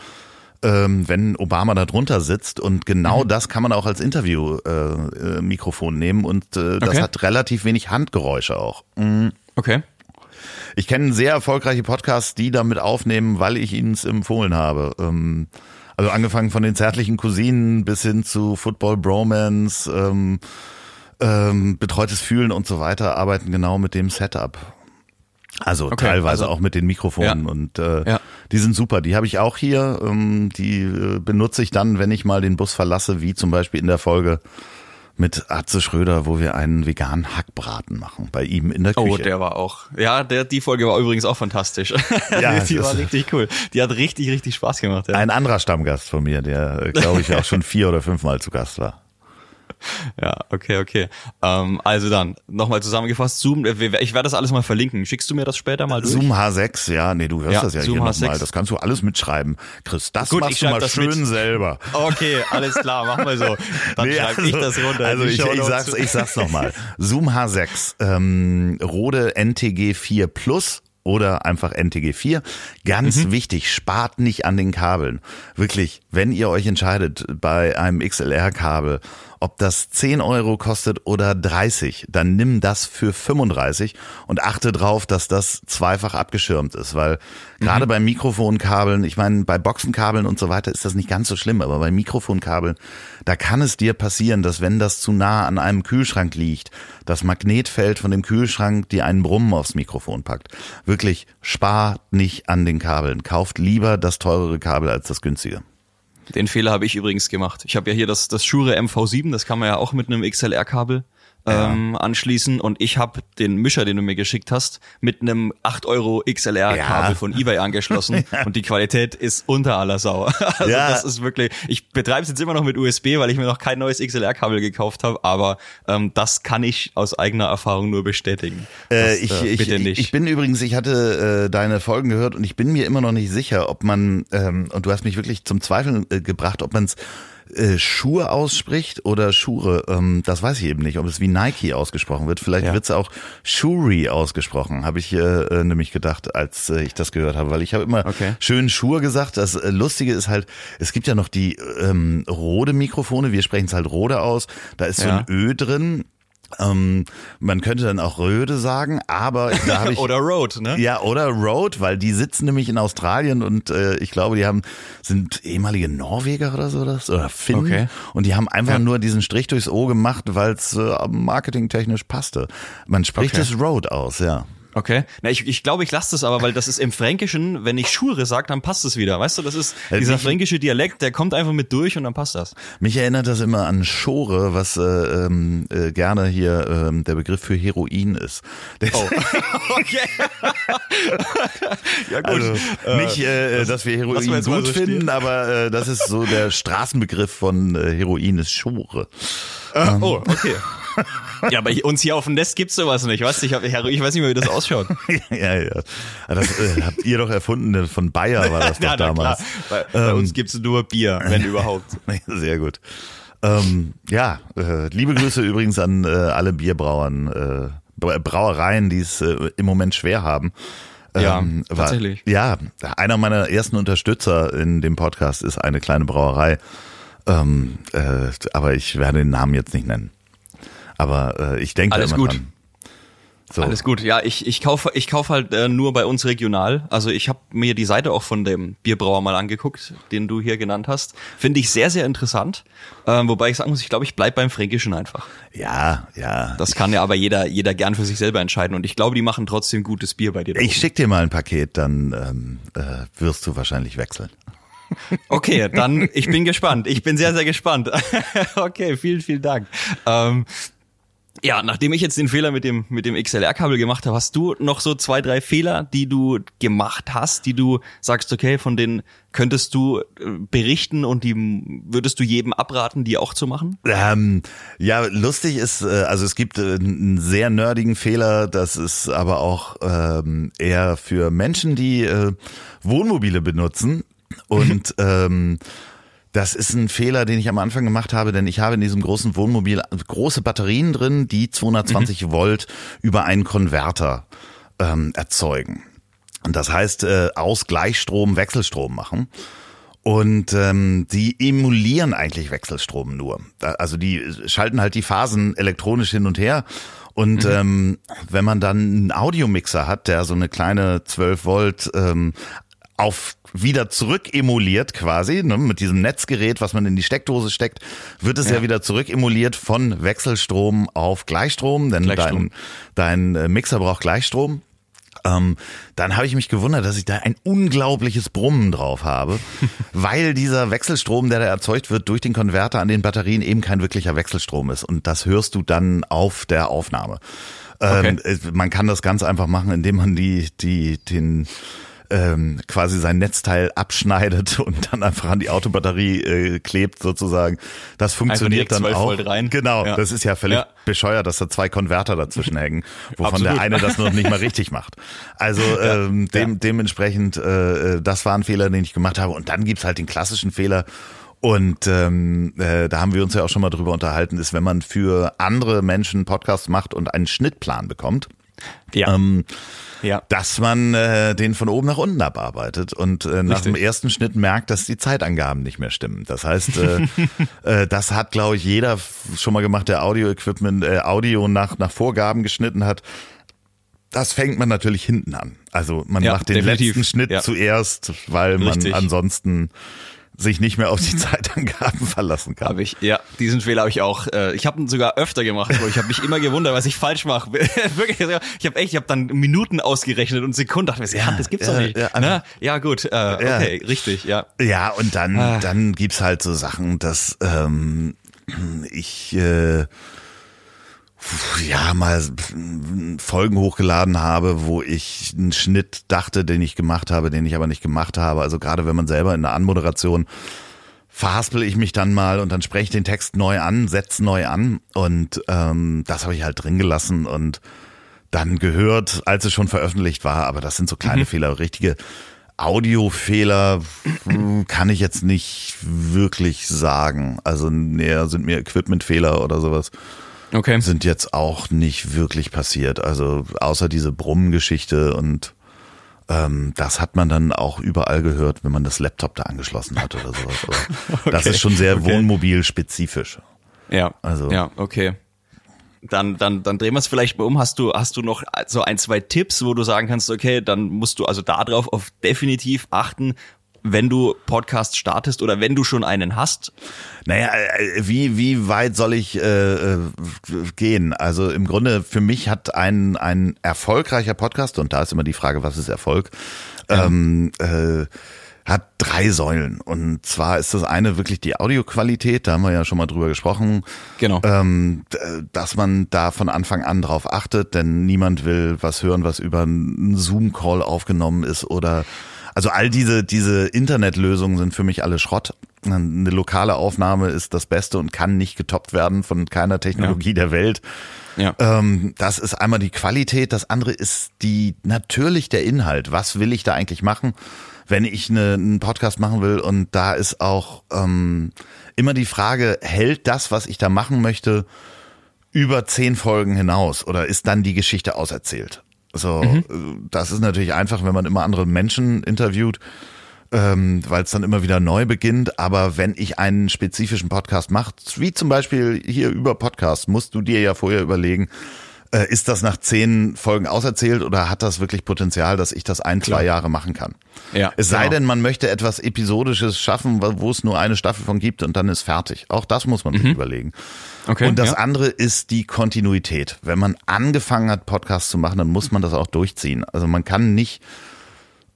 ähm, wenn Obama da drunter sitzt und Mhm. genau das kann man auch als Interview-Mikrofon äh, Mikrofon nehmen und äh, das Okay. hat relativ wenig Handgeräusche auch. Okay. Ich kenne sehr erfolgreiche Podcasts, die damit aufnehmen, weil ich ihnen es empfohlen habe. Ähm, also angefangen von den zärtlichen Cousinen bis hin zu Football Bromance, ähm, ähm, betreutes Fühlen und so weiter, arbeiten genau mit dem Setup. Also Okay, teilweise also- auch mit den Mikrofonen Ja. und äh, Ja. die sind super. Die habe ich auch hier. Ähm, die äh, benutze ich dann, wenn ich mal den Bus verlasse, wie zum Beispiel in der Folge mit Atze Schröder, wo wir einen veganen Hackbraten machen bei ihm in der Küche. Oh, der war auch. Ja, der, die Folge war übrigens auch fantastisch. Ja, die war richtig cool. Die hat richtig, richtig Spaß gemacht. Ja, Ein anderer Stammgast von mir, der, glaube ich, auch schon vier oder fünfmal zu Gast war. Ja okay, okay. Ähm, also dann, nochmal zusammengefasst, Zoom, äh, ich werde das alles mal verlinken. Schickst du mir das später mal durch? Zoom H6, ja, nee, du hörst Ja, das ja Zoom hier H6. nochmal. Das kannst du alles mitschreiben. Chris, das Gut, machst du mal schön mit. selber. Okay, alles klar, machen wir so. Dann Nee, schreibe ich das runter. Also ich, ich sag's, ich sag's nochmal. Zoom H6, ähm, Rode NTG 4 Plus oder einfach NTG 4. Ganz Mhm. wichtig, spart nicht an den Kabeln. Wirklich, wenn ihr euch entscheidet bei einem XLR-Kabel, ob das 10 Euro kostet oder 30, dann nimm das für 35 und achte drauf, dass das zweifach abgeschirmt ist, weil Mhm. gerade bei Mikrofonkabeln, ich meine, bei Boxenkabeln und so weiter ist das nicht ganz so schlimm, aber bei Mikrofonkabeln, da kann es dir passieren, dass wenn das zu nah an einem Kühlschrank liegt, das Magnetfeld von dem Kühlschrank dir einen Brummen aufs Mikrofon packt. Wirklich, spart nicht an den Kabeln. Kauft lieber das teurere Kabel als das günstige. Den Fehler habe ich übrigens gemacht. Ich habe ja hier das, das Shure MV7, das kann man ja auch mit einem XLR-Kabel ähm, anschließen und ich habe den Mischer, den du mir geschickt hast, mit einem 8 Euro XLR-Kabel Ja. von eBay angeschlossen und die Qualität ist unter aller Sau. Also Ja. das ist wirklich, ich betreibe es jetzt immer noch mit USB, weil ich mir noch kein neues XLR-Kabel gekauft habe, aber ähm, das kann ich aus eigener Erfahrung nur bestätigen. Äh, Das, ich, äh, bitte ich, nicht. ich bin übrigens, ich hatte äh, deine Folgen gehört und ich bin mir immer noch nicht sicher, ob man, ähm, und du hast mich wirklich zum Zweifeln äh, gebracht, ob man es äh, Schuhe ausspricht oder Schure. Ähm, das weiß ich eben nicht, ob es wie Nike ausgesprochen wird. Vielleicht Ja. wird es auch Shuri ausgesprochen, habe ich äh, äh, nämlich gedacht, als äh, ich das gehört habe, weil ich habe immer Okay. schön Schuhe gesagt. Das äh, Lustige ist halt, es gibt ja noch die ähm, Rode Mikrofone, wir sprechen es halt Rode aus, da ist so Ja. ein Ö drin. Ähm, man könnte dann auch Röde sagen, aber da habe ich Oder Road, ne? ja oder Road, weil die sitzen nämlich in Australien und äh, ich glaube, die haben sind ehemalige Norweger oder so das oder Finnen Okay. und die haben einfach Ja. nur diesen Strich durchs O gemacht, weil es äh, marketingtechnisch passte. Man spricht Okay. es Road aus, ja. Okay. Na, ich, ich glaube, ich lasse das aber, weil das ist im Fränkischen, wenn ich Schure sage, dann passt es wieder. Weißt du, das ist Äh, dieser mich- fränkische Dialekt, der kommt einfach mit durch und dann passt das. Mich erinnert das immer an Schore, was äh, ähm, äh, gerne hier ähm, der Begriff für Heroin ist. Der Oh. okay. ja gut. Also Äh, nicht, äh, dass wir lassen wir Heroin mal gut so finden, stehen. aber äh, das ist so der Straßenbegriff von äh, Heroin ist Schore. äh, oh, okay. ja, aber uns hier auf dem Nest gibt's sowas nicht, weißt du? Ich, hab, ich weiß nicht mehr, wie das ausschaut. ja, ja. Das äh, habt ihr doch erfunden, von Bayer war das doch ja, damals. Bei, bei uns gibt's nur Bier, wenn überhaupt. Sehr gut. Ähm, ja, äh, liebe Grüße übrigens an äh, alle Bierbrauern, äh, Bra- Brauereien, die es äh, im Moment schwer haben. Ja, Ähm, war- tatsächlich. Ja, einer meiner ersten Unterstützer in dem Podcast ist eine kleine Brauerei. Ähm, äh, aber ich werde den Namen jetzt nicht nennen. Aber äh, ich denke Alles immer gut. dran. So. Alles gut, ja, ich, ich kaufe ich kauf halt äh, nur bei uns regional. Also ich habe mir die Seite auch von dem Bierbrauer mal angeguckt, den du hier genannt hast. Finde ich sehr, sehr interessant. Ähm, wobei ich sagen muss, ich glaube, ich bleib beim Fränkischen einfach. Ja, ja. Das kann ja aber jeder, jeder gern für sich selber entscheiden. Und ich glaube, die machen trotzdem gutes Bier bei dir. da Ich oben. schick dir mal ein Paket, dann ähm, äh, wirst du wahrscheinlich wechseln. Okay, dann ich bin gespannt. Ich bin sehr, sehr gespannt. okay, vielen, vielen Dank. Ähm, Ja, nachdem ich jetzt den Fehler mit dem, mit dem XLR-Kabel gemacht habe, hast du noch so zwei, drei Fehler, die du gemacht hast, die du sagst, okay, von denen könntest du äh, berichten und die würdest du jedem abraten, die auch zu machen? Ähm, ja, lustig ist, äh, also es gibt äh, einen sehr nerdigen Fehler, das ist aber auch ähm, eher für Menschen, die äh, Wohnmobile benutzen und ähm, das ist ein Fehler, den ich am Anfang gemacht habe, denn ich habe in diesem großen Wohnmobil große Batterien drin, die 220 mhm. Volt über einen Konverter ähm, erzeugen. Und das heißt, äh, aus Gleichstrom Wechselstrom machen. Und ähm, die emulieren eigentlich Wechselstrom nur. Also die schalten halt die Phasen elektronisch hin und her. Und mhm. ähm, wenn man dann einen Audiomixer hat, der so eine kleine 12 Volt ähm, auf wieder zurück emuliert quasi, ne, mit diesem Netzgerät, was man in die Steckdose steckt, wird es ja, ja wieder zurück emuliert von Wechselstrom auf Gleichstrom, denn Gleichstrom. dein, dein äh, Mixer braucht Gleichstrom. Ähm, dann habe ich mich gewundert, dass ich da ein unglaubliches Brummen drauf habe, weil dieser Wechselstrom, der da erzeugt wird durch den Konverter an den Batterien, eben kein wirklicher Wechselstrom ist. Und das hörst du dann auf der Aufnahme. Ähm, okay. Man kann das ganz einfach machen, indem man die, die, den ähm, quasi sein Netzteil abschneidet und dann einfach an die Autobatterie äh, klebt sozusagen. Das funktioniert dann auch. Genau, ja. das ist ja völlig ja. bescheuert, dass da zwei Konverter dazwischen hängen, wovon Absolut. der eine das noch nicht mal richtig macht. Also ähm, dem, dementsprechend, äh, äh, das war ein Fehler, den ich gemacht habe. Und dann gibt's halt den klassischen Fehler, und ähm, äh, da haben wir uns ja auch schon mal drüber unterhalten, ist, wenn man für andere Menschen Podcasts macht und einen Schnittplan bekommt. Ja. Ähm, ja. dass man äh, den von oben nach unten abarbeitet und äh, nach dem ersten Schnitt merkt, dass die Zeitangaben nicht mehr stimmen. Das heißt, äh, äh, das hat, glaube ich, jeder schon mal gemacht, der Audio-Equipment, äh, Audio nach, nach Vorgaben geschnitten hat. Das fängt man natürlich hinten an. Also man ja, macht den definitiv. letzten Schnitt ja. zuerst, weil man Richtig. ansonsten sich nicht mehr auf die Zeitangaben verlassen kann. Habe ich, ja, diesen Fehler habe ich auch. Äh, ich habe ihn sogar öfter gemacht, ich habe mich immer gewundert, was ich falsch mache. Wirklich, ich habe echt, ich habe dann Minuten ausgerechnet und Sekunden dachte mir, ja, das gibt's ja, doch nicht. Ja, Na, ja gut, äh, okay, ja. richtig, ja. Ja, und dann, ah. dann gibt's halt so Sachen, dass ähm, ich äh, ja, mal Folgen hochgeladen habe, wo ich einen Schnitt dachte, den ich gemacht habe, den ich aber nicht gemacht habe. Also gerade wenn man selber in der Anmoderation verhaspel ich mich dann mal und dann spreche ich den Text neu an, setze neu an und ähm, das habe ich halt drin gelassen und dann gehört, als es schon veröffentlicht war, aber das sind so kleine mhm. Fehler, richtige Audiofehler kann ich jetzt nicht wirklich sagen. Also näher sind mir Equipmentfehler oder sowas okay. sind jetzt auch nicht wirklich passiert. Also außer diese Brummengeschichte und ähm, das hat man dann auch überall gehört, wenn man das Laptop da angeschlossen hat oder sowas. okay. Das ist schon sehr okay. wohnmobilspezifisch. Ja. Also. Ja, okay. Dann, dann, dann drehen wir es vielleicht mal um. Hast du, hast du noch so ein, zwei Tipps, wo du sagen kannst, okay, dann musst du also darauf auf definitiv achten, wenn du Podcast startest oder wenn du schon einen hast? Naja, äh, wie, wie weit soll ich äh, äh, gehen? Also im Grunde für mich hat ein, ein erfolgreicher Podcast, und da ist immer die Frage, was ist Erfolg, ähm, äh, hat drei Säulen. Und zwar ist das eine wirklich die Audioqualität, da haben wir ja schon mal drüber gesprochen. Genau. Ähm, dass man da von Anfang an drauf achtet, denn niemand will was hören, was über einen Zoom-Call aufgenommen ist oder also all diese, diese Internetlösungen sind für mich alle Schrott. Eine lokale Aufnahme ist das Beste und kann nicht getoppt werden von keiner Technologie ja. der Welt. Ja. Ähm, das ist einmal die Qualität, das andere ist die natürlich der Inhalt. Was will ich da eigentlich machen, wenn ich eine, einen Podcast machen will? Und da ist auch ähm, immer die Frage, hält das, was ich da machen möchte, über zehn Folgen hinaus oder ist dann die Geschichte auserzählt? So, mhm. das ist natürlich einfach, wenn man immer andere Menschen interviewt, ähm, weil es dann immer wieder neu beginnt. Aber wenn ich einen spezifischen Podcast mache, wie zum Beispiel hier über Podcast, musst du dir ja vorher überlegen, äh, ist das nach zehn Folgen auserzählt oder hat das wirklich Potenzial, dass ich das ein, zwei Jahre machen kann? Ja, es sei genau. denn, man möchte etwas Episodisches schaffen, wo es nur eine Staffel von gibt und dann ist fertig. Auch das muss man mhm. sich überlegen. Okay, und das ja. andere ist die Kontinuität. Wenn man angefangen hat, Podcasts zu machen, dann muss man das auch durchziehen. Also man kann nicht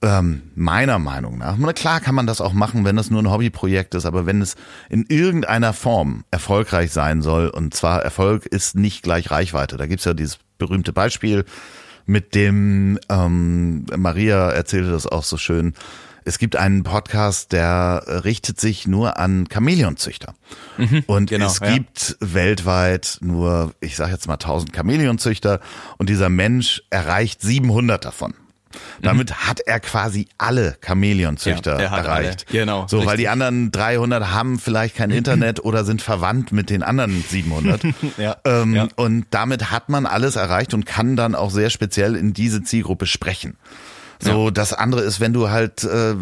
ähm, meiner Meinung nach, na klar kann man das auch machen, wenn das nur ein Hobbyprojekt ist, aber wenn es in irgendeiner Form erfolgreich sein soll, und zwar Erfolg ist nicht gleich Reichweite. Da gibt's ja dieses berühmte Beispiel mit dem, ähm, Maria erzählte das auch so schön, es gibt einen Podcast, der richtet sich nur an Chamäleonzüchter. Mhm, und genau, es gibt ja. weltweit nur, ich sage jetzt mal 1000 Chamäleonzüchter und dieser Mensch erreicht 700 davon. Damit mhm. hat er quasi alle Chamäleonzüchter ja, erreicht. Alle. Genau. So, richtig. weil die anderen 300 haben vielleicht kein Internet oder sind verwandt mit den anderen 700. ja, ähm, ja. Und damit hat man alles erreicht und kann dann auch sehr speziell in diese Zielgruppe sprechen. So, ja. das andere ist, wenn du halt äh,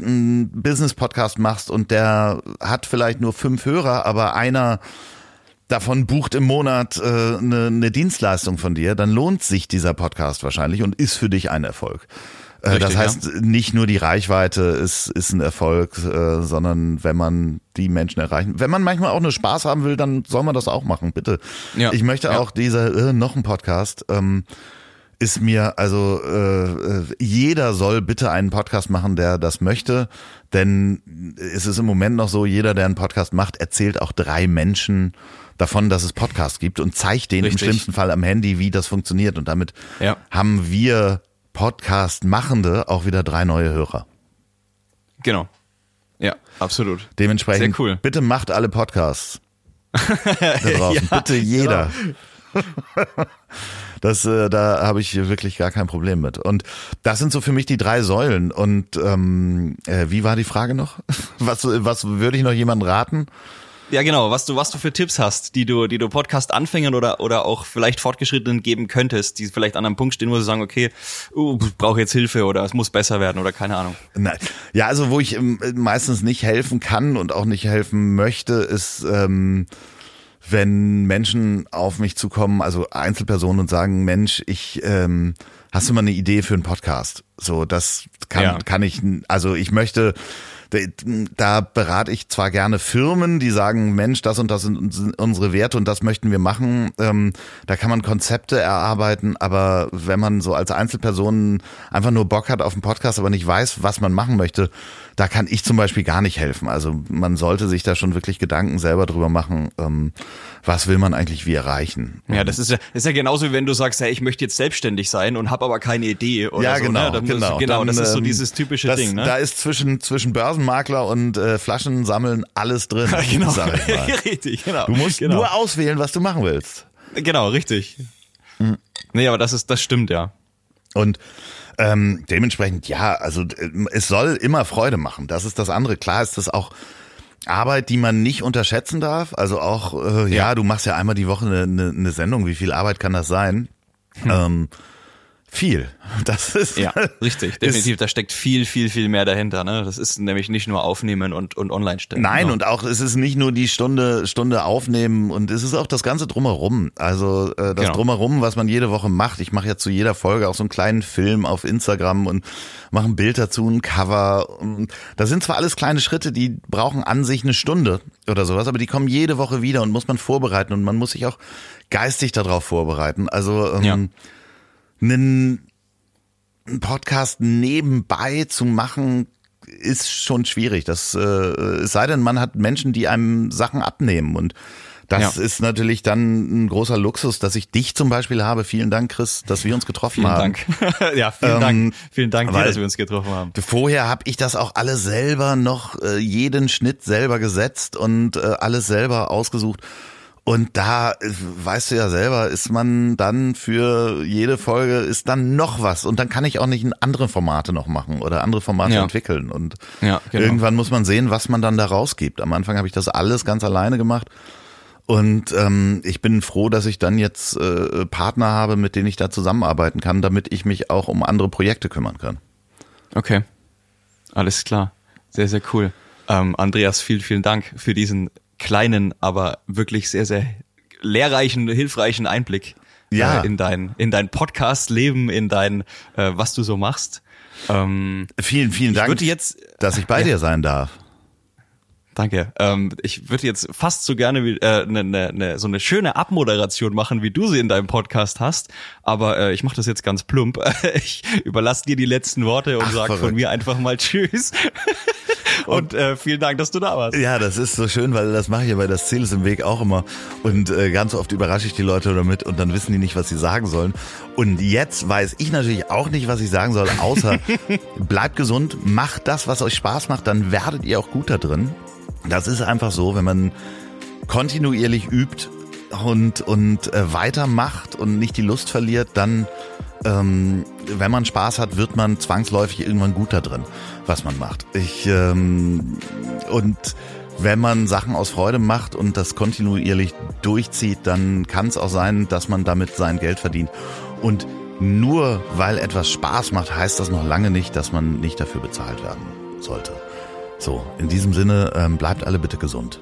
einen Business-Podcast machst und der hat vielleicht nur fünf Hörer, aber einer davon bucht im Monat äh, eine, eine Dienstleistung von dir, dann lohnt sich dieser Podcast wahrscheinlich und ist für dich ein Erfolg. Äh, Richtig, das heißt, ja. nicht nur die Reichweite ist, ist ein Erfolg, äh, sondern wenn man die Menschen erreichen. Wenn man manchmal auch nur Spaß haben will, dann soll man das auch machen, bitte. Ja. Ich möchte ja. auch dieser, äh, noch ein Podcast, ähm, ist mir, also äh, äh, jeder soll bitte einen Podcast machen, der das möchte. Denn es ist im Moment noch so, jeder, der einen Podcast macht, erzählt auch drei Menschen davon, dass es Podcasts gibt und zeigt denen Richtig. im schlimmsten Fall am Handy, wie das funktioniert. Und damit ja. haben wir Podcast-Machende auch wieder drei neue Hörer. Genau. Ja, absolut. Dementsprechend, Sehr cool. bitte macht alle Podcasts. da draußen. ja, bitte jeder. Genau. Das, äh, da habe ich wirklich gar kein Problem mit. Und das sind so für mich die drei Säulen. Und ähm, äh, wie war die Frage noch? Was, was würde ich noch jemandem raten? Ja, genau, was du, was du für Tipps hast, die du, die du Podcast-Anfängern oder, oder auch vielleicht Fortgeschrittenen geben könntest, die vielleicht an einem Punkt stehen, wo sie sagen, okay, uh, brauche jetzt Hilfe oder es muss besser werden oder keine Ahnung. Nein. Ja, also wo ich ähm, meistens nicht helfen kann und auch nicht helfen möchte, ist, ähm, wenn Menschen auf mich zukommen, also Einzelpersonen und sagen, Mensch, ich ähm, hast du mal eine Idee für einen Podcast? So, das kann, ja. kann ich, also ich möchte da berate ich zwar gerne Firmen, die sagen, Mensch, das und das sind unsere Werte und das möchten wir machen. Ähm, da kann man Konzepte erarbeiten, aber wenn man so als Einzelperson einfach nur Bock hat auf einen Podcast, aber nicht weiß, was man machen möchte, da kann ich zum Beispiel gar nicht helfen. Also man sollte sich da schon wirklich Gedanken selber drüber machen, ähm, was will man eigentlich wie erreichen. Ja, das ist ja, das ist ja genauso, wie wenn du sagst, hey, ich möchte jetzt selbstständig sein und habe aber keine Idee oder ja, so. Genau, ne? genau, das, genau. Dann, das ist so ähm, dieses typische das, Ding. Ne? Da ist zwischen zwischen Börsenmakler und äh, Flaschen sammeln alles drin. genau, richtig, genau. Du musst genau. nur auswählen, was du machen willst. Genau, richtig. Mhm. Nee, aber das ist, das stimmt ja. Und ähm, dementsprechend, ja, also äh, es soll immer Freude machen. Das ist das andere. Klar ist das auch Arbeit, die man nicht unterschätzen darf. Also auch, äh, ja. ja, du machst ja einmal die Woche eine, eine, eine Sendung. Wie viel Arbeit kann das sein? Hm. Ähm, viel. Das ist ja richtig, definitiv. Ist, da steckt viel, viel, viel mehr dahinter. Ne? Das ist nämlich nicht nur aufnehmen und und online stellen. Nein, genau. und auch es ist nicht nur die Stunde Stunde aufnehmen und es ist auch das ganze drumherum. Also äh, das genau. drumherum, was man jede Woche macht. Ich mache ja zu jeder Folge auch so einen kleinen Film auf Instagram und mache ein Bild dazu, ein Cover. Das sind zwar alles kleine Schritte, die brauchen an sich eine Stunde oder sowas, aber die kommen jede Woche wieder und muss man vorbereiten und man muss sich auch geistig darauf vorbereiten. Also ähm, ja einen Podcast nebenbei zu machen, ist schon schwierig. Das äh, es sei denn, man hat Menschen, die einem Sachen abnehmen und das ja. ist natürlich dann ein großer Luxus, dass ich dich zum Beispiel habe. Vielen Dank, Chris, dass wir uns getroffen vielen haben. Dank. ja, vielen ähm, Dank. Vielen Dank, dir, dass wir uns getroffen haben. Vorher habe ich das auch alles selber noch, äh, jeden Schnitt selber gesetzt und äh, alles selber ausgesucht. Und da, weißt du ja selber, ist man dann für jede Folge ist dann noch was. Und dann kann ich auch nicht andere Formate noch machen oder andere Formate ja. entwickeln. Und ja, genau. irgendwann muss man sehen, was man dann da rausgibt. Am Anfang habe ich das alles ganz alleine gemacht. Und ähm, ich bin froh, dass ich dann jetzt äh, Partner habe, mit denen ich da zusammenarbeiten kann, damit ich mich auch um andere Projekte kümmern kann. Okay, alles klar. Sehr, sehr cool. Ähm, Andreas, vielen, vielen Dank für diesen kleinen, aber wirklich sehr, sehr lehrreichen, hilfreichen Einblick ja. äh, in dein, in dein Podcast-Leben, in dein, äh, was du so machst. Ähm, vielen, vielen Dank, jetzt, dass ich bei ja. dir sein darf. Danke. Ähm, ich würde jetzt fast so gerne äh, ne, ne, ne, so eine schöne Abmoderation machen, wie du sie in deinem Podcast hast. Aber äh, ich mache das jetzt ganz plump. ich überlasse dir die letzten Worte und sag von mir einfach mal Tschüss. und äh, vielen Dank, dass du da warst. Ja, das ist so schön, weil das mache ich ja bei das Ziel ist im Weg auch immer. Und äh, ganz oft überrasche ich die Leute damit und dann wissen die nicht, was sie sagen sollen. Und jetzt weiß ich natürlich auch nicht, was ich sagen soll, außer bleibt gesund, macht das, was euch Spaß macht, dann werdet ihr auch gut da drin. Das ist einfach so, wenn man kontinuierlich übt und, und äh, weitermacht und nicht die Lust verliert, dann, ähm, wenn man Spaß hat, wird man zwangsläufig irgendwann gut da drin, was man macht. Ich, ähm, und wenn man Sachen aus Freude macht und das kontinuierlich durchzieht, dann kann es auch sein, dass man damit sein Geld verdient. Und nur weil etwas Spaß macht, heißt das noch lange nicht, dass man nicht dafür bezahlt werden sollte. So, in diesem Sinne, ähm, bleibt alle bitte gesund.